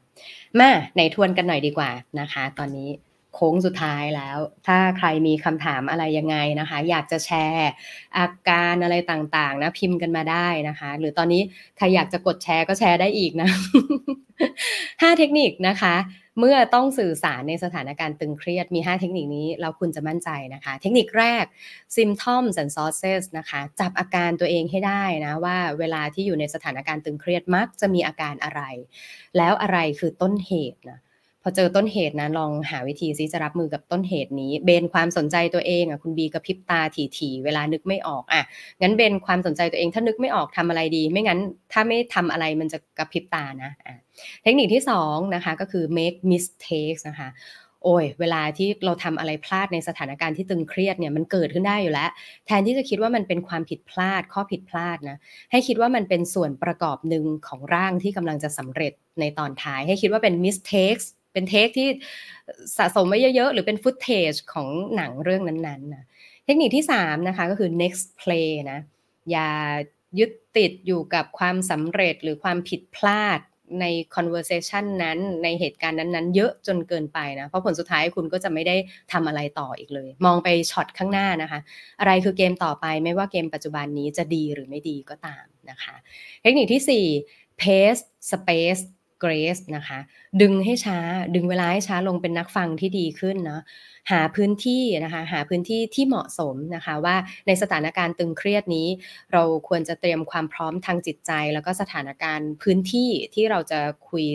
มาในทวนกันหน่อยดีกว่านะคะ ตอนนี้ โค้งสุดท้ายแล้ว ถ้าใครมีคำถามอะไรยังไงนะคะ อยากจะแชร์อาการอะไรต่างๆนะพิมพ์กันมาได้นะคะ หรือตอนนี้ใครอยากจะกดแชร์ก็แชร์ได้อีกนะ5เทคนิคนะคะ เมื่อต้องสื่อสารในสถานการณ์ตึงเครียดมี 5 เทคนิคนี้เราคุณจะมั่นใจนะคะ เทคนิคแรก symptoms and sources นะคะ จับอาการตัวเองให้ได้นะว่าเวลาที่อยู่ในสถานการณ์ตึงเครียดมักจะมีอาการอะไร แล้วอะไรคือต้นเหตุนะ พอเจอต้นเหตุนะลองหาวิธีซิจะรับมือกับต้นเหตุนี้ เบนความสนใจตัวเองอะคุณบีกระพริบตาถี่ๆเวลานึกไม่ออกอะงั้นเบนความสนใจตัวเองถ้านึกไม่ออกทำอะไรดี ไม่งั้นถ้าไม่ทำอะไรมันจะกระพริบตานะอะเทคนิคที่2นะคะก็คือ make mistakes นะคะโอ้ยเวลาที่เราทำอะไรพลาดในสถานการณ์ที่ตึงเครียดเนี่ยมันเกิดขึ้นได้อยู่แล้ว แทนที่จะคิดว่ามันเป็นความผิดพลาดข้อผิดพลาดนะให้คิดว่ามันเป็นส่วนประกอบหนึ่งของร่างที่กำลังจะสำเร็จในตอนท้าย ให้คิดว่าเป็น mistakes เป็นเทคที่สะสมไว้เยอะๆ หรือเป็นฟุตเทจของหนังเรื่องนั้นๆนะเทคนิคที่3นะคะก็คือ next play นะอย่ายึดติดอยู่กับความสำเร็จหรือความผิดพลาดใน conversation นั้นในเหตุการณ์นั้นๆ เยอะจนเกินไปนะ เพราะผลสุดท้ายคุณก็จะไม่ได้ทำอะไรต่ออีกเลย มองไปช็อตข้างหน้านะคะ อะไรคือเกมต่อไปไม่ว่าเกมปัจจุบันนี้จะดีหรือไม่ดีก็ตามนะคะ เทคนิคที่ 4 pace space grace นะคะ ดึงให้ช้าดึงเวลาให้ช้าลงเป็นนักฟังที่ดีขึ้นเนาะหาพื้นที่นะคะ หาพื้นที่ที่เหมาะสมนะคะ ว่าในสถานการณ์ตึงเครียดนี้ เราควรจะเตรียมความพร้อมทางจิตใจ แล้วก็สถานการณ์พื้นที่ที่เราจะคุย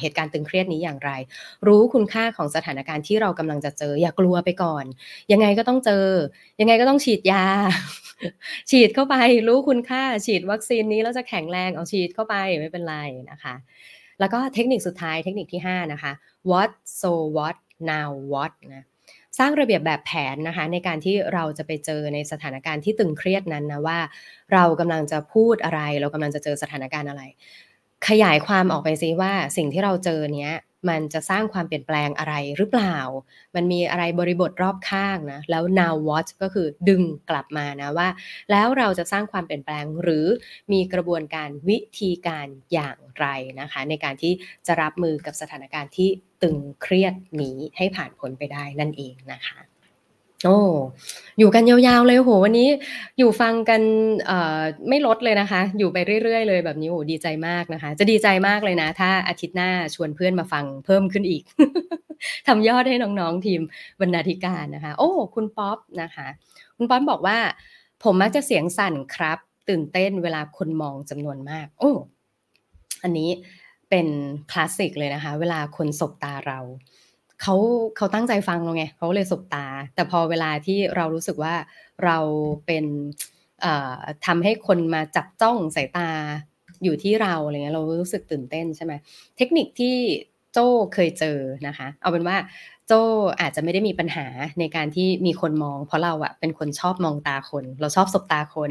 เหตุการณ์ตึงเครียดนี้อย่างไร รู้คุณค่าของสถานการณ์ที่เรากำลังจะเจอ อย่ากลัวไปก่อน ยังไงก็ต้องเจอ ยังไงก็ต้องฉีดยา ฉีดเข้าไป รู้คุณค่า ฉีดวัคซีนนี้แล้วจะแข็งแรงเอาฉีดเข้าไปไม่เป็นไรนะคะ แล้วก็เทคนิคสุดท้ายเทคนิคที่ 5 นะคะ what so what now what นะสร้างระเบียบแบบแผนนะคะในการที่เราจะไปเจอในสถานการณ์ที่ตึงเครียดนั้นนะว่า เรากำลังจะพูดอะไร เรากำลังจะเจอสถานการณ์อะไร ขยายความออกไปซิว่าสิ่งที่เราเจอเนี้ย มันจะสร้างความเปลี่ยนแปลงอะไรหรือเปล่า มันมีอะไรบริบทรอบข้างนะ แล้ว now what ก็คือดึงกลับมานะว่า แล้วเราจะสร้างความเปลี่ยนแปลงหรือมีกระบวนการวิธีการอย่างไรนะคะ ในการที่จะรับมือกับสถานการณ์ที่ตึงเครียดนี้ให้ผ่านพ้นไปได้นั่นเองนะคะ โอ้อยู่กันยาวๆเลยโหวันนี้อยู่ฟังกันไม่ลดเลยนะคะ อยู่ไปเรื่อยๆเลยแบบนี้โหดีใจมากนะคะ จะดีใจมากเลยนะ ถ้าอาทิตย์หน้าชวนเพื่อนมาฟังเพิ่มขึ้นอีกทำยอดให้น้องๆทีมบรรณาธิการนะคะ โอ้ คุณป๊อปนะคะ คุณป๊อปบอกว่า ผมมักจะเสียงสั่นครับ ตื่นเต้นเวลาคนมองจำนวนมาก โอ้ อันนี้เป็นคลาสสิกเลยนะคะ เวลาคนสบตาเรา เขาเขาตั้งใจฟังเราไงเขาเลยสบตา แต่พอเวลาที่เรารู้สึกว่าเราเป็นทำให้คนมาจับจ้องสายตาอยู่ที่เราอะไรเงี้ยเรารู้สึกตื่นเต้นใช่ไหมเทคนิคที่โจ้เคยเจอนะคะ เอาเป็นว่าโจ้อาจจะไม่ได้มีปัญหาในการที่มีคนมอง เพราะเราอะเป็นคนชอบมองตาคน เราชอบสบตาคน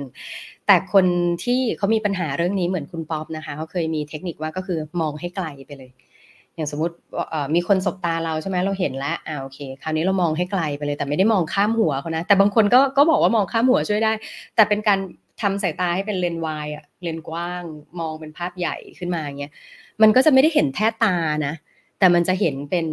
แต่คนที่เขามีปัญหาเรื่องนี้เหมือนคุณป๊อปนะคะเขาเคยมีเทคนิคว่าก็คือมองให้ไกลไปเลย อย่างสมมติมีคนสบตาเราใช่ไหมเราเห็นแล้วอ่าโอเค คราวนี้เรามองให้ไกลไปเลยแต่ไม่ได้มองข้ามหัวเขานะ แต่บางคนก็ก็บอกว่ามองข้ามหัวช่วยได้ แต่เป็นการทำสายตาให้เป็นเลนส์ wide อะเลนส์กว้าง มองเป็นภาพใหญ่ขึ้นมาเงี้ยมันก็จะไม่ได้เห็นแท้ตานะ แต่มันจะเห็นเป็น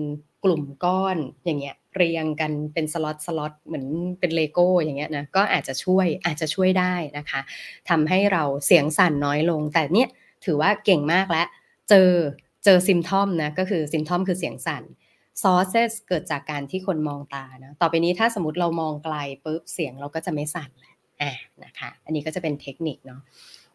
กลุ่มก้อนอย่างเงี้ยเรียงกันเป็น slot slot เหมือนเป็นเลโก้อย่างเงี้ยนะก็อาจจะช่วยอาจจะช่วยได้นะคะทำให้เราเสียงสั่นน้อยลง แต่เนี้ยถือว่าเก่งมากแล้วเจอ เจอ symptom นะก็คือ symptom คือเสียงสั่นซอสเซสเกิดจากการที่คนมองตานะต่อไปนี้ถ้าสมมติเรามองไกลปุ๊บเสียงเราก็จะไม่สั่นแหละอ่านะคะ อันนี้ก็จะเป็นเทคนิคเนาะ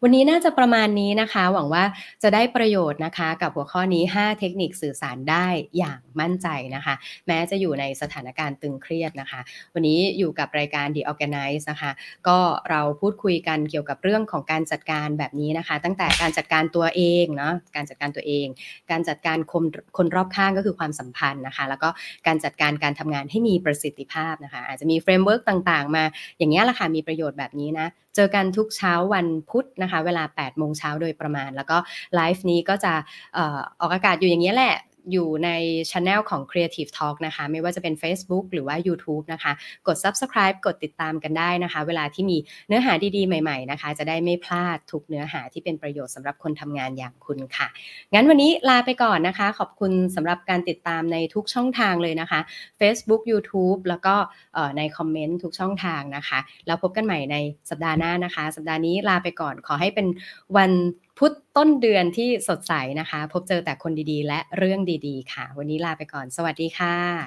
วันนี้น่าจะประมาณนี้นะคะ หวังว่าจะได้ประโยชน์นะคะ กับหัวข้อนี้ 5 เทคนิคสื่อสารได้อย่างมั่นใจนะคะ แม้จะอยู่ในสถานการณ์ตึงเครียดนะคะ วันนี้อยู่กับรายการ The Organize นะคะ ก็เราพูดคุยกันเกี่ยวกับเรื่องของการจัดการแบบนี้นะคะ ตั้งแต่การจัดการตัวเองเนาะการจัดการตัวเอง การจัดการคนคนรอบข้างก็คือความสัมพันธ์นะคะ แล้วก็การจัดการการทำงานให้มีประสิทธิภาพนะคะ อาจจะมี framework ต่างๆ มาอย่างนี้แหละค่ะมีประโยชน์แบบนี้นะ เจอกันทุกเช้าวันพุธนะคะ เวลา8โมงเช้าโดยประมาณ แล้วก็ไลฟ์นี้ก็จะออกอากาศอยู่อย่างนี้แหละ อยู่ในช anel ของ Creative Talk นะคะ ไม่ว่าจะเป็น Facebook หรือว่า YouTube นะคะ กด Subscribe กดติดตามกันได้นะคะ เวลาที่มีเนื้อหาดีๆ ใหม่ๆนะคะ จะได้ไม่พลาดทุกเนื้อหาที่เป็นประโยชน์สำหรับคนทำงานอย่างคุณค่ะ งั้นวันนี้ลาไปก่อนนะคะ ขอบคุณสำหรับการติดตามในทุกช่องทางเลยนะคะ Facebook YouTube แล้วก็ในคอมเมนต์ทุกช่องทางนะคะ แล้วพบกันใหม่ในสัปดาห์หน้านะคะ สัปดาห์นี้ลาไปก่อนขอให้เป็นวัน พุธต้นเดือนที่สดใสนะคะ พบเจอแต่คนดีๆ และเรื่องดีๆ ค่ะ วันนี้ลาไปก่อน สวัสดีค่ะ